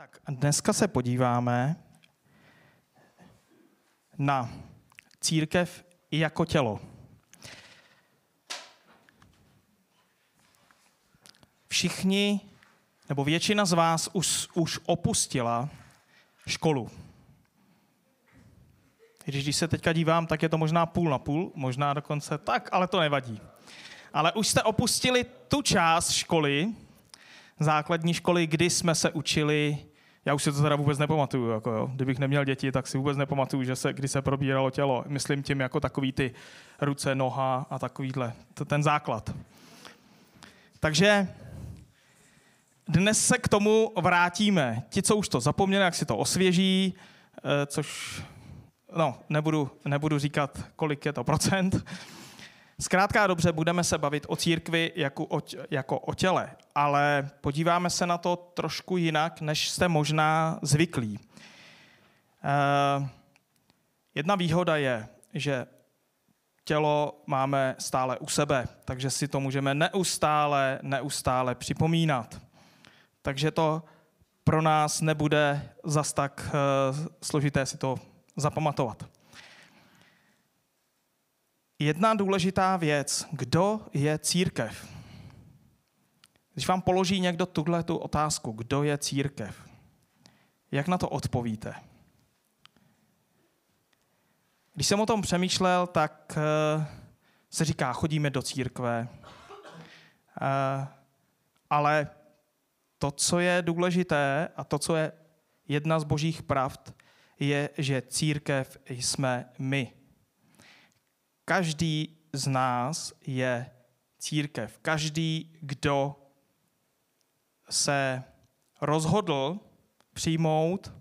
Tak dneska se podíváme na církev i jako tělo. Všichni, nebo většina z vás už, už opustila školu. Když, když se teďka dívám, tak je to možná půl na půl, možná dokonce tak, ale to nevadí. Ale už jste opustili tu část školy, základní školy, kdy jsme se učili, já už si to teda vůbec nepamatuju, jako jo. kdybych neměl děti, tak si vůbec nepamatuju, že se, kdy se probíralo tělo. Myslím tím jako takový ty ruce, noha a takovýhle, ten základ. Takže dnes se k tomu vrátíme. Ti, co už to zapomněli, jak si to osvěží, eh, což no, nebudu, nebudu říkat, kolik je to procent. Zkrátka dobře, budeme se bavit o církvi jako o, jako o těle, ale podíváme se na to trošku jinak, než jste možná zvyklí. Uh, jedna výhoda je, že tělo máme stále u sebe, takže si to můžeme neustále, neustále připomínat. Takže to pro nás nebude zas tak uh, složité si to zapamatovat. Jedna důležitá věc. Kdo je církev? Když vám položí někdo tuhle tu otázku, kdo je církev, jak na to odpovíte? Když jsem o tom přemýšlel, tak uh, se říká, chodíme do církve. Uh, ale to, co je důležité a to, co je jedna z božích pravd, je, že církev jsme my. Každý z nás je církev. Každý, kdo se rozhodl přijmout,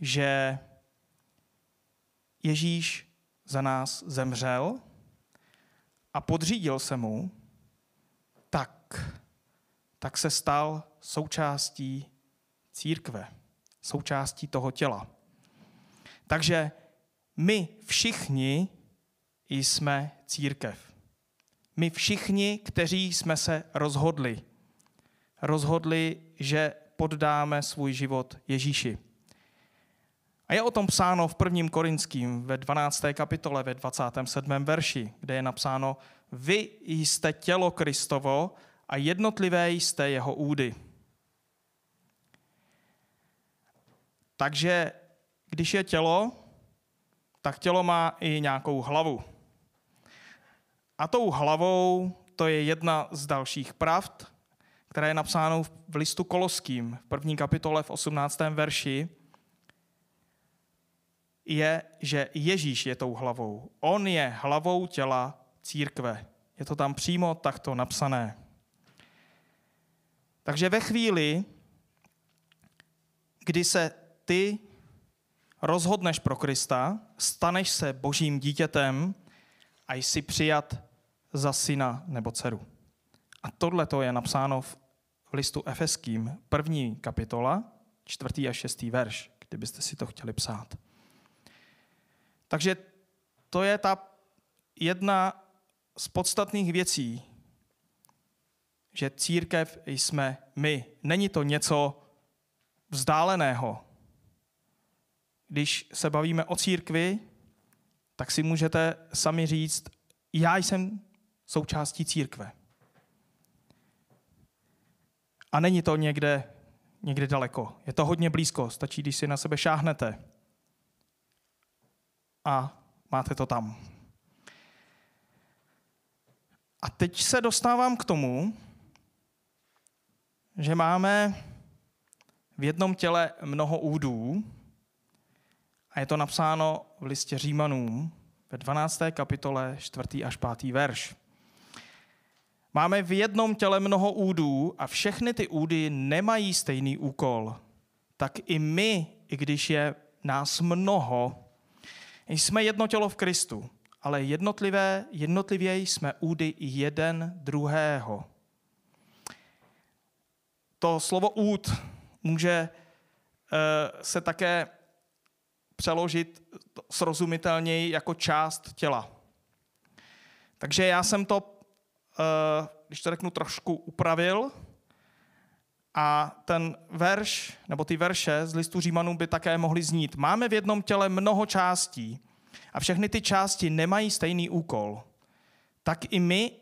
že Ježíš za nás zemřel a podřídil se mu, tak, tak se stal součástí církve, součástí toho těla. Takže my všichni jsme církev. My všichni, kteří jsme se rozhodli, rozhodli, že poddáme svůj život Ježíši. A je o tom psáno v 1. Korinským ve 12. kapitole ve 27. verši, kde je napsáno Vy jste tělo Kristovo a jednotlivé jste jeho údy. Takže když je tělo, tak tělo má i nějakou hlavu. A tou hlavou to je jedna z dalších pravd, která je napsána v listu Koloským, v první kapitole v 18. verši, je, že Ježíš je tou hlavou. On je hlavou těla církve. Je to tam přímo takto napsané. Takže ve chvíli, kdy se ty rozhodneš pro Krista, staneš se božím dítětem a jsi přijat za syna nebo dceru. A tohle to je napsáno v listu Efeským, první kapitola, čtvrtý a šestý verš, kdybyste si to chtěli psát. Takže to je ta jedna z podstatných věcí, že církev jsme my. Není to něco vzdáleného. Když se bavíme o církvi, tak si můžete sami říct, já jsem součástí církve. A není to někde, někde daleko. Je to hodně blízko. Stačí, když si na sebe šáhnete. A máte to tam. A teď se dostávám k tomu, že máme v jednom těle mnoho údů a je to napsáno v listě Římanům ve 12. kapitole 4. až 5. verš. Máme v jednom těle mnoho údů a všechny ty údy nemají stejný úkol. Tak i my, i když je nás mnoho, jsme jedno tělo v Kristu, ale jednotlivé, jednotlivě jsme údy jeden druhého. To slovo úd může uh, se také přeložit srozumitelněji jako část těla. Takže já jsem to Eh, když to řeknu, trošku upravil A ten verš, nebo ty verše z listu Římanů by také mohly znít. Máme v jednom těle mnoho částí a všechny ty části nemají stejný úkol. Tak i my,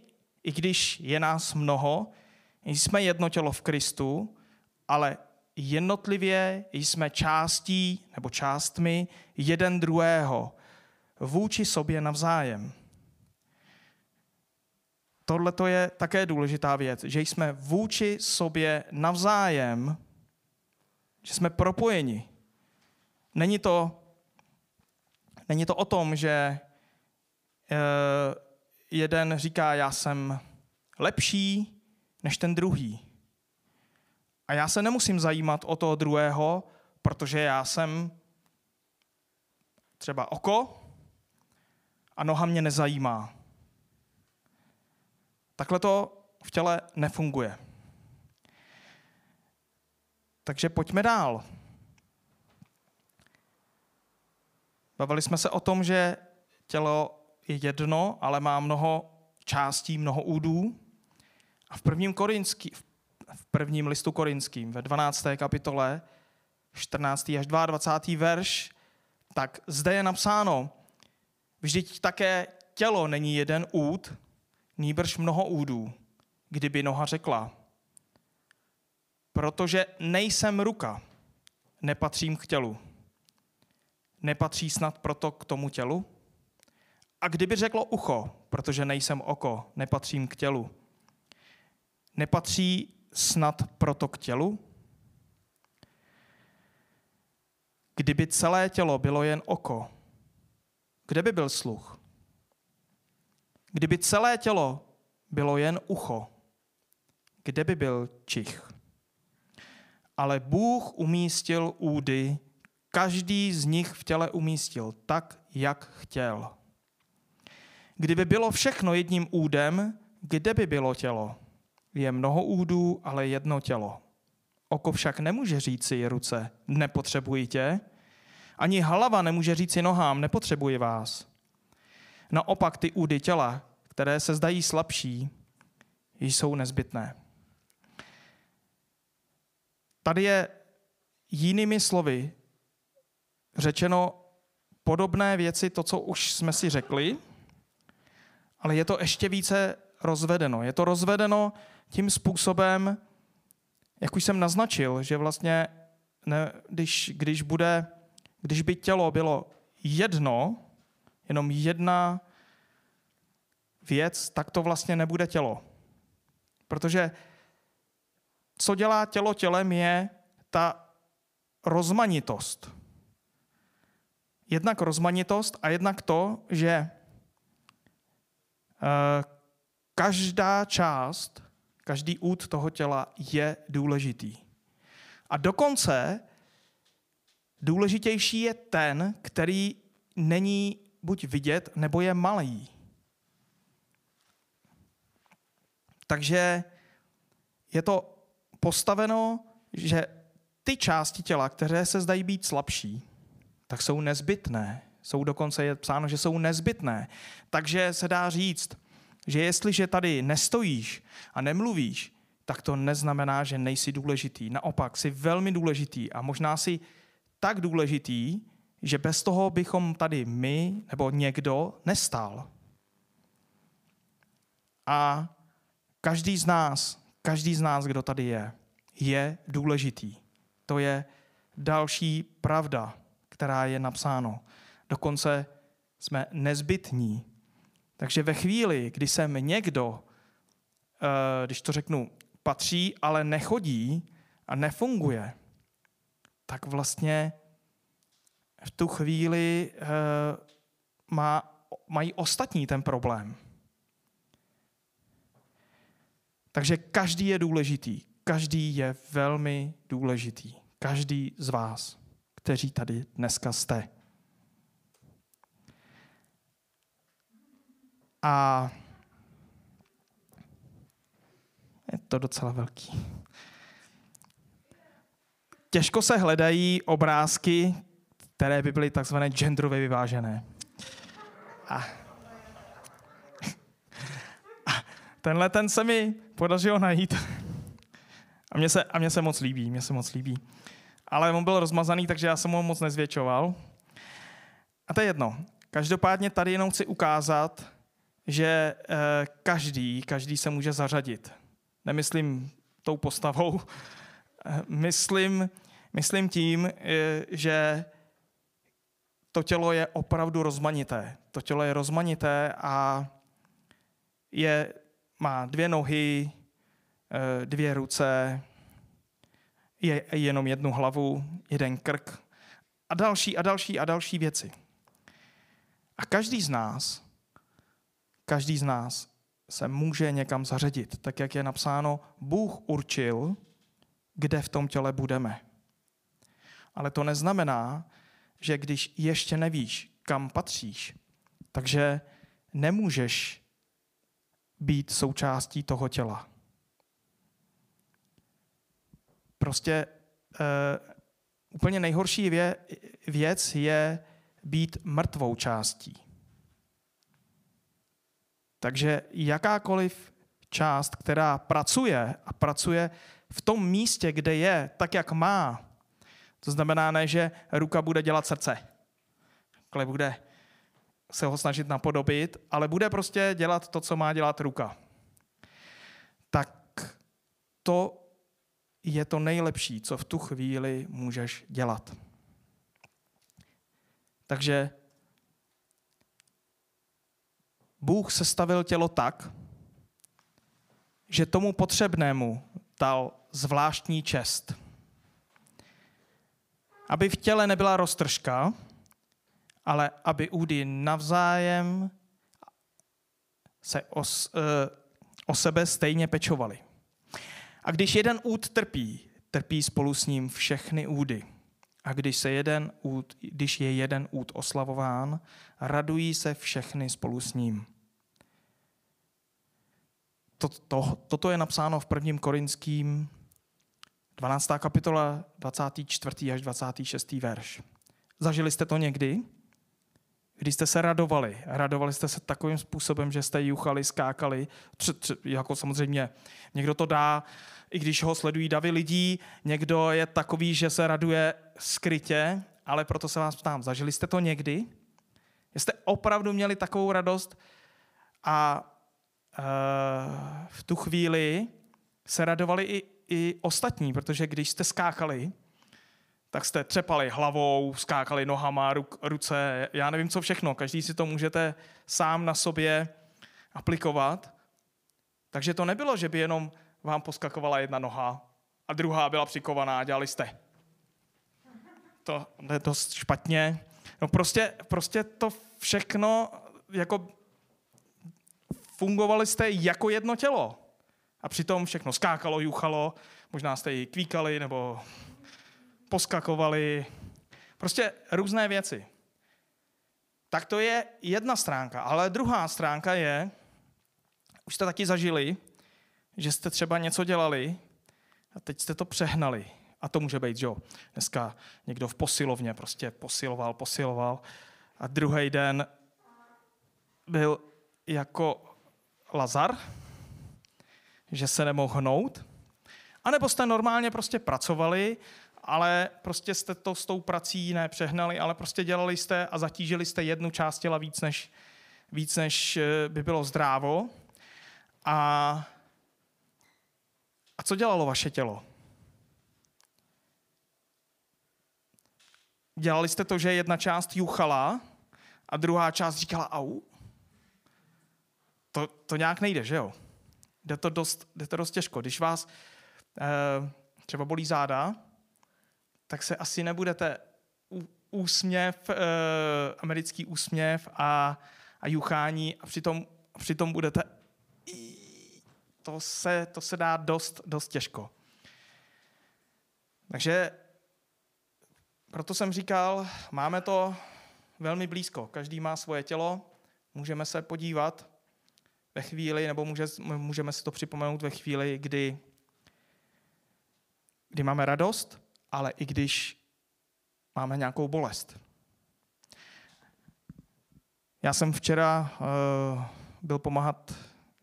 i když je nás mnoho, jsme jedno tělo v Kristu, ale jednotlivě jsme částí nebo částmi jeden druhého vůči sobě navzájem. Tohle to je také důležitá věc, že jsme vůči sobě navzájem, že jsme propojeni. Není to, není to o tom, že eh, jeden říká, já jsem lepší než ten druhý. A já se nemusím zajímat o toho druhého, protože já jsem třeba oko a noha mě nezajímá. Takhle to v těle nefunguje. Takže pojďme dál. Bavili jsme se o tom, že tělo je jedno, ale má mnoho částí, mnoho údů. A v prvním, korinský, v prvním listu korinským, ve 12. kapitole, 14. až 22. verš, tak zde je napsáno, vždyť také tělo není jeden úd, nýbrž mnoho údů, kdyby noha řekla, protože nejsem ruka, nepatřím k tělu. Nepatří snad proto k tomu tělu? A kdyby řeklo ucho, protože nejsem oko, nepatřím k tělu. Nepatří snad proto k tělu? Kdyby celé tělo bylo jen oko, kde by byl sluch? Kdyby celé tělo bylo jen ucho, kde by byl čich? Ale Bůh umístil údy, každý z nich v těle umístil tak, jak chtěl. Kdyby bylo všechno jedním údem, kde by bylo tělo? Je mnoho údů, ale jedno tělo. Oko však nemůže říci ruce, nepotřebuji tě. Ani hlava nemůže říci nohám, nepotřebuji vás. Naopak ty údy těla, které se zdají slabší, jsou nezbytné. Tady je jinými slovy řečeno podobné věci, to, co už jsme si řekli, ale je to ještě více rozvedeno. Je to rozvedeno tím způsobem, jak už jsem naznačil, že vlastně ne, když, když, bude, když by tělo bylo jedno, jenom jedna věc, tak to vlastně nebude tělo. Protože co dělá tělo tělem je ta rozmanitost. Jednak rozmanitost a jednak to, že eh, každá část, každý út toho těla je důležitý. A dokonce důležitější je ten, který není buď vidět, nebo je malý. Takže je to postaveno, že ty části těla, které se zdají být slabší, tak jsou nezbytné. Jsou dokonce je psáno, že jsou nezbytné. Takže se dá říct, že jestliže tady nestojíš a nemluvíš, tak to neznamená, že nejsi důležitý. Naopak, jsi velmi důležitý a možná si tak důležitý, že bez toho bychom tady my nebo někdo nestál. A Každý z nás, každý z nás, kdo tady je, je důležitý. To je další pravda, která je napsáno. Dokonce jsme nezbytní. Takže ve chvíli, kdy sem někdo, eh, když to řeknu, patří, ale nechodí a nefunguje, tak vlastně v tu chvíli eh, má, mají ostatní ten problém. Takže každý je důležitý. Každý je velmi důležitý. Každý z vás, kteří tady dneska jste. A je to docela velký. Těžko se hledají obrázky, které by byly takzvané genderově vyvážené. A Tenhle ten se mi podařilo najít. A mně se, a mně se moc líbí, mně se moc líbí. Ale on byl rozmazaný, takže já jsem ho moc nezvětšoval. A to je jedno. Každopádně tady jenom chci ukázat, že eh, každý, každý se může zařadit. Nemyslím tou postavou, eh, myslím, myslím tím, eh, že to tělo je opravdu rozmanité. To tělo je rozmanité a je, má dvě nohy, dvě ruce, je jenom jednu hlavu, jeden krk a další a další a další věci. A každý z nás, každý z nás se může někam zařadit, tak jak je napsáno, Bůh určil, kde v tom těle budeme. Ale to neznamená, že když ještě nevíš, kam patříš, takže nemůžeš být součástí toho těla. Prostě uh, úplně nejhorší vě, věc je být mrtvou částí. Takže jakákoliv část, která pracuje a pracuje v tom místě, kde je, tak, jak má, to znamená ne, že ruka bude dělat srdce, ale bude se ho snažit napodobit, ale bude prostě dělat to, co má dělat ruka. Tak to je to nejlepší, co v tu chvíli můžeš dělat. Takže Bůh sestavil tělo tak, že tomu potřebnému dal zvláštní čest. Aby v těle nebyla roztržka, ale aby údy navzájem se o, o sebe stejně pečovali. A když jeden úd trpí, trpí spolu s ním všechny údy. A když, se jeden úd, když je jeden úd oslavován, radují se všechny spolu s ním. To, to, toto je napsáno v 1. Korinským 12. kapitola 24. až 26. verš. Zažili jste to někdy? Když jste se radovali, radovali jste se takovým způsobem, že jste juchali, skákali, tři, tři, jako samozřejmě někdo to dá, i když ho sledují davy lidí, někdo je takový, že se raduje skrytě, ale proto se vás ptám, zažili jste to někdy? Jste opravdu měli takovou radost a uh, v tu chvíli se radovali i, i ostatní, protože když jste skákali, tak jste třepali hlavou, skákali nohama, ruk, ruce, já nevím co všechno. Každý si to můžete sám na sobě aplikovat. Takže to nebylo, že by jenom vám poskakovala jedna noha a druhá byla přikovaná a dělali jste. To je dost špatně. No prostě, prostě to všechno, jako fungovali jste jako jedno tělo. A přitom všechno skákalo, juchalo, možná jste ji kvíkali nebo poskakovali. Prostě různé věci. Tak to je jedna stránka. Ale druhá stránka je, už jste taky zažili, že jste třeba něco dělali a teď jste to přehnali. A to může být, že jo, dneska někdo v posilovně prostě posiloval, posiloval a druhý den byl jako Lazar, že se nemohl hnout. A nebo jste normálně prostě pracovali, ale prostě jste to s tou prací nepřehnali, ale prostě dělali jste a zatížili jste jednu část těla víc, než, víc, než eh, by bylo zdrávo. A a co dělalo vaše tělo? Dělali jste to, že jedna část juchala a druhá část říkala au? To, to nějak nejde, že jo? Jde to dost, jde to dost těžko. Když vás eh, třeba bolí záda, tak se asi nebudete úsměv, eh, americký úsměv a, a juchání a přitom, přitom budete to se, to se dá dost, dost těžko. Takže proto jsem říkal, máme to velmi blízko. Každý má svoje tělo, můžeme se podívat ve chvíli, nebo může, můžeme si to připomenout ve chvíli, kdy, kdy máme radost, ale i když máme nějakou bolest. Já jsem včera uh, byl pomáhat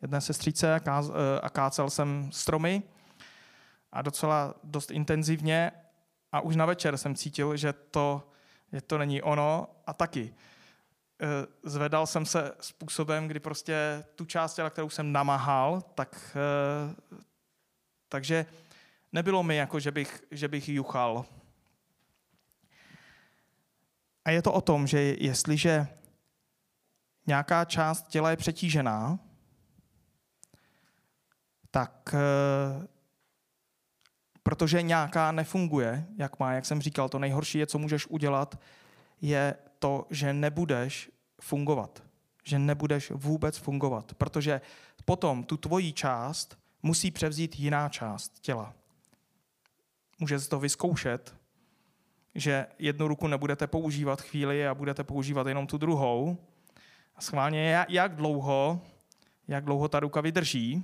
jedné sestřice a kácel jsem stromy a docela dost intenzivně a už na večer jsem cítil, že to, že to není ono a taky. Eh, zvedal jsem se způsobem, kdy prostě tu část těla, kterou jsem namáhal, tak, eh, takže nebylo mi jako, že bych, že bych juchal. A je to o tom, že jestliže nějaká část těla je přetížená, tak eh, protože nějaká nefunguje, jak má, jak jsem říkal, to nejhorší je, co můžeš udělat, je to, že nebudeš fungovat. Že nebudeš vůbec fungovat, protože potom tu tvoji část musí převzít jiná část těla. Můžete to vyzkoušet, že jednu ruku nebudete používat chvíli a budete používat jenom tu druhou. A schválně, jak dlouho, jak dlouho ta ruka vydrží,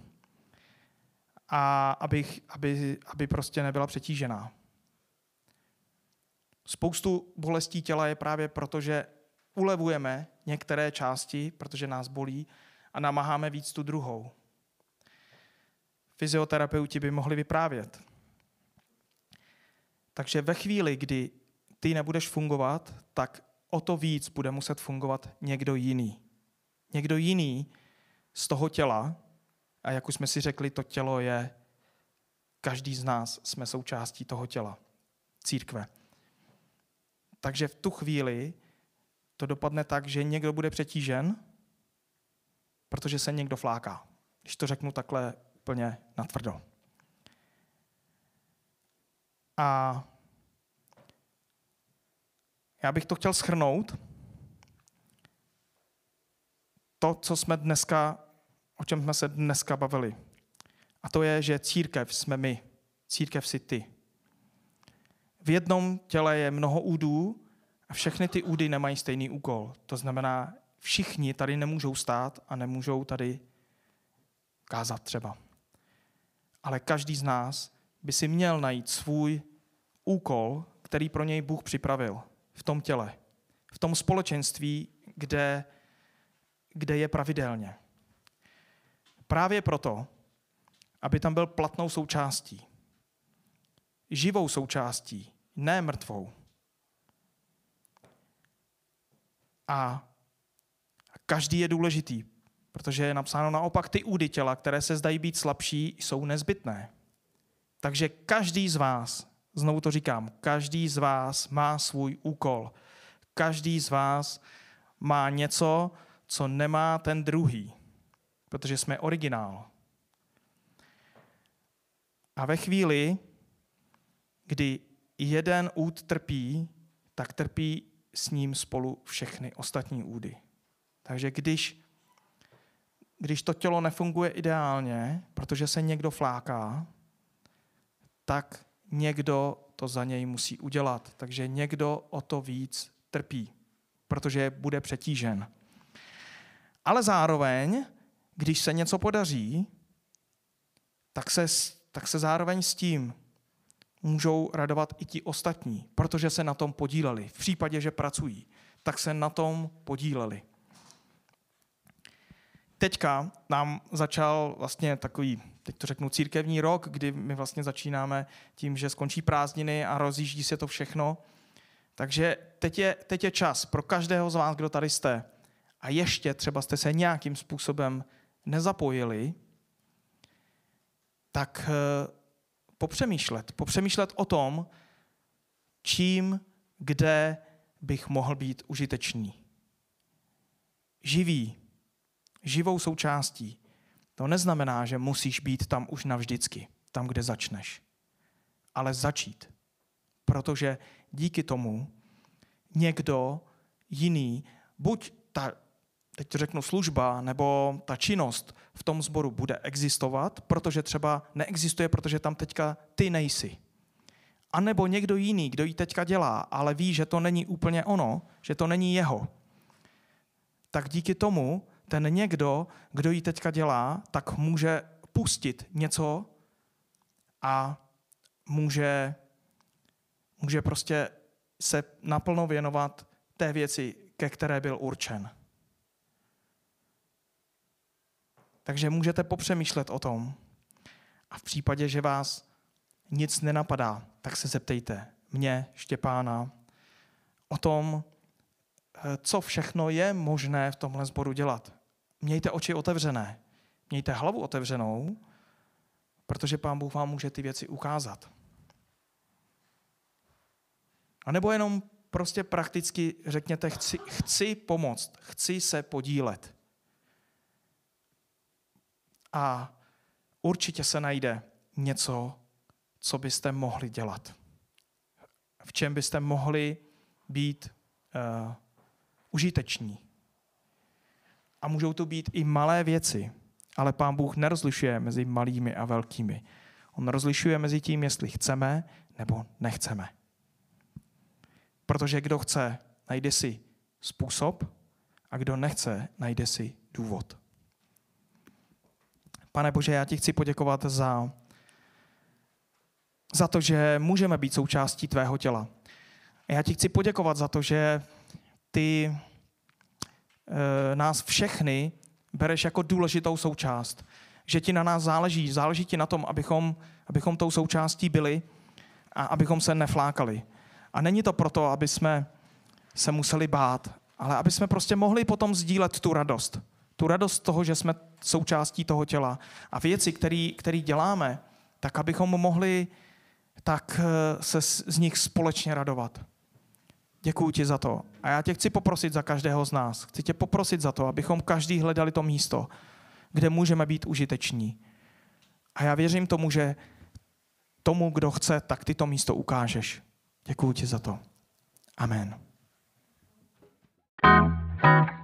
a abych, aby, aby prostě nebyla přetížená. Spoustu bolestí těla je právě proto, že ulevujeme některé části, protože nás bolí, a namáháme víc tu druhou. Fyzioterapeuti by mohli vyprávět. Takže ve chvíli, kdy ty nebudeš fungovat, tak o to víc bude muset fungovat někdo jiný. Někdo jiný z toho těla, a jak už jsme si řekli, to tělo je, každý z nás jsme součástí toho těla, církve. Takže v tu chvíli to dopadne tak, že někdo bude přetížen, protože se někdo fláká. Když to řeknu takhle úplně natvrdo. A já bych to chtěl schrnout. To, co jsme dneska, o čem jsme se dneska bavili. A to je, že církev jsme my. Církev si ty. V jednom těle je mnoho údů a všechny ty údy nemají stejný úkol. To znamená, všichni tady nemůžou stát a nemůžou tady kázat třeba. Ale každý z nás by si měl najít svůj úkol, který pro něj Bůh připravil v tom těle, v tom společenství, kde, kde je pravidelně. Právě proto, aby tam byl platnou součástí. Živou součástí, ne mrtvou. A každý je důležitý, protože je napsáno naopak, ty údy těla, které se zdají být slabší, jsou nezbytné. Takže každý z vás, znovu to říkám, každý z vás má svůj úkol. Každý z vás má něco, co nemá ten druhý, protože jsme originál. A ve chvíli, kdy jeden úd trpí, tak trpí s ním spolu všechny ostatní údy. Takže když, když to tělo nefunguje ideálně, protože se někdo fláká, tak někdo to za něj musí udělat. Takže někdo o to víc trpí, protože bude přetížen. Ale zároveň, když se něco podaří, tak se tak se zároveň s tím můžou radovat i ti ostatní, protože se na tom podíleli. V případě, že pracují, tak se na tom podíleli. Teďka nám začal vlastně takový, teď to řeknu, církevní rok, kdy my vlastně začínáme tím, že skončí prázdniny a rozjíždí se to všechno. Takže teď je, teď je čas pro každého z vás, kdo tady jste, a ještě třeba jste se nějakým způsobem nezapojili, tak eh, popřemýšlet. Popřemýšlet o tom, čím, kde bych mohl být užitečný. Živý, živou součástí. To neznamená, že musíš být tam už navždycky, tam, kde začneš. Ale začít. Protože díky tomu někdo jiný, buď ta teď řeknu, služba nebo ta činnost v tom sboru bude existovat, protože třeba neexistuje, protože tam teďka ty nejsi. A nebo někdo jiný, kdo ji teďka dělá, ale ví, že to není úplně ono, že to není jeho. Tak díky tomu ten někdo, kdo ji teďka dělá, tak může pustit něco a může, může prostě se naplno věnovat té věci, ke které byl určen. Takže můžete popřemýšlet o tom. A v případě, že vás nic nenapadá, tak se zeptejte mě, Štěpána, o tom, eh, co všechno je možné v tomhle sboru dělat. Mějte oči otevřené, mějte hlavu otevřenou, protože Pán Bůh vám může ty věci ukázat. A nebo jenom prostě prakticky řekněte, chci, chci pomoct, chci se podílet. A určitě se najde něco, co byste mohli dělat. V čem byste mohli být uh, užiteční. A můžou to být i malé věci, ale Pán Bůh nerozlišuje mezi malými a velkými. On rozlišuje mezi tím, jestli chceme nebo nechceme. Protože kdo chce, najde si způsob a kdo nechce, najde si důvod. Pane Bože, já ti chci poděkovat za, za to, že můžeme být součástí tvého těla. Já ti chci poděkovat za to, že ty e, nás všechny bereš jako důležitou součást. Že ti na nás záleží, záleží ti na tom, abychom, abychom tou součástí byli a abychom se neflákali. A není to proto, aby jsme se museli bát, ale aby jsme prostě mohli potom sdílet tu radost. Tu radost toho, že jsme součástí toho těla. A věci, které děláme, tak abychom mohli tak eh, se z nich společně radovat. Děkuji ti za to. A já tě chci poprosit za každého z nás. Chci tě poprosit za to, abychom každý hledali to místo, kde můžeme být užiteční. A já věřím tomu, že tomu, kdo chce, tak ty to místo ukážeš. Děkuji ti za to. Amen. thank you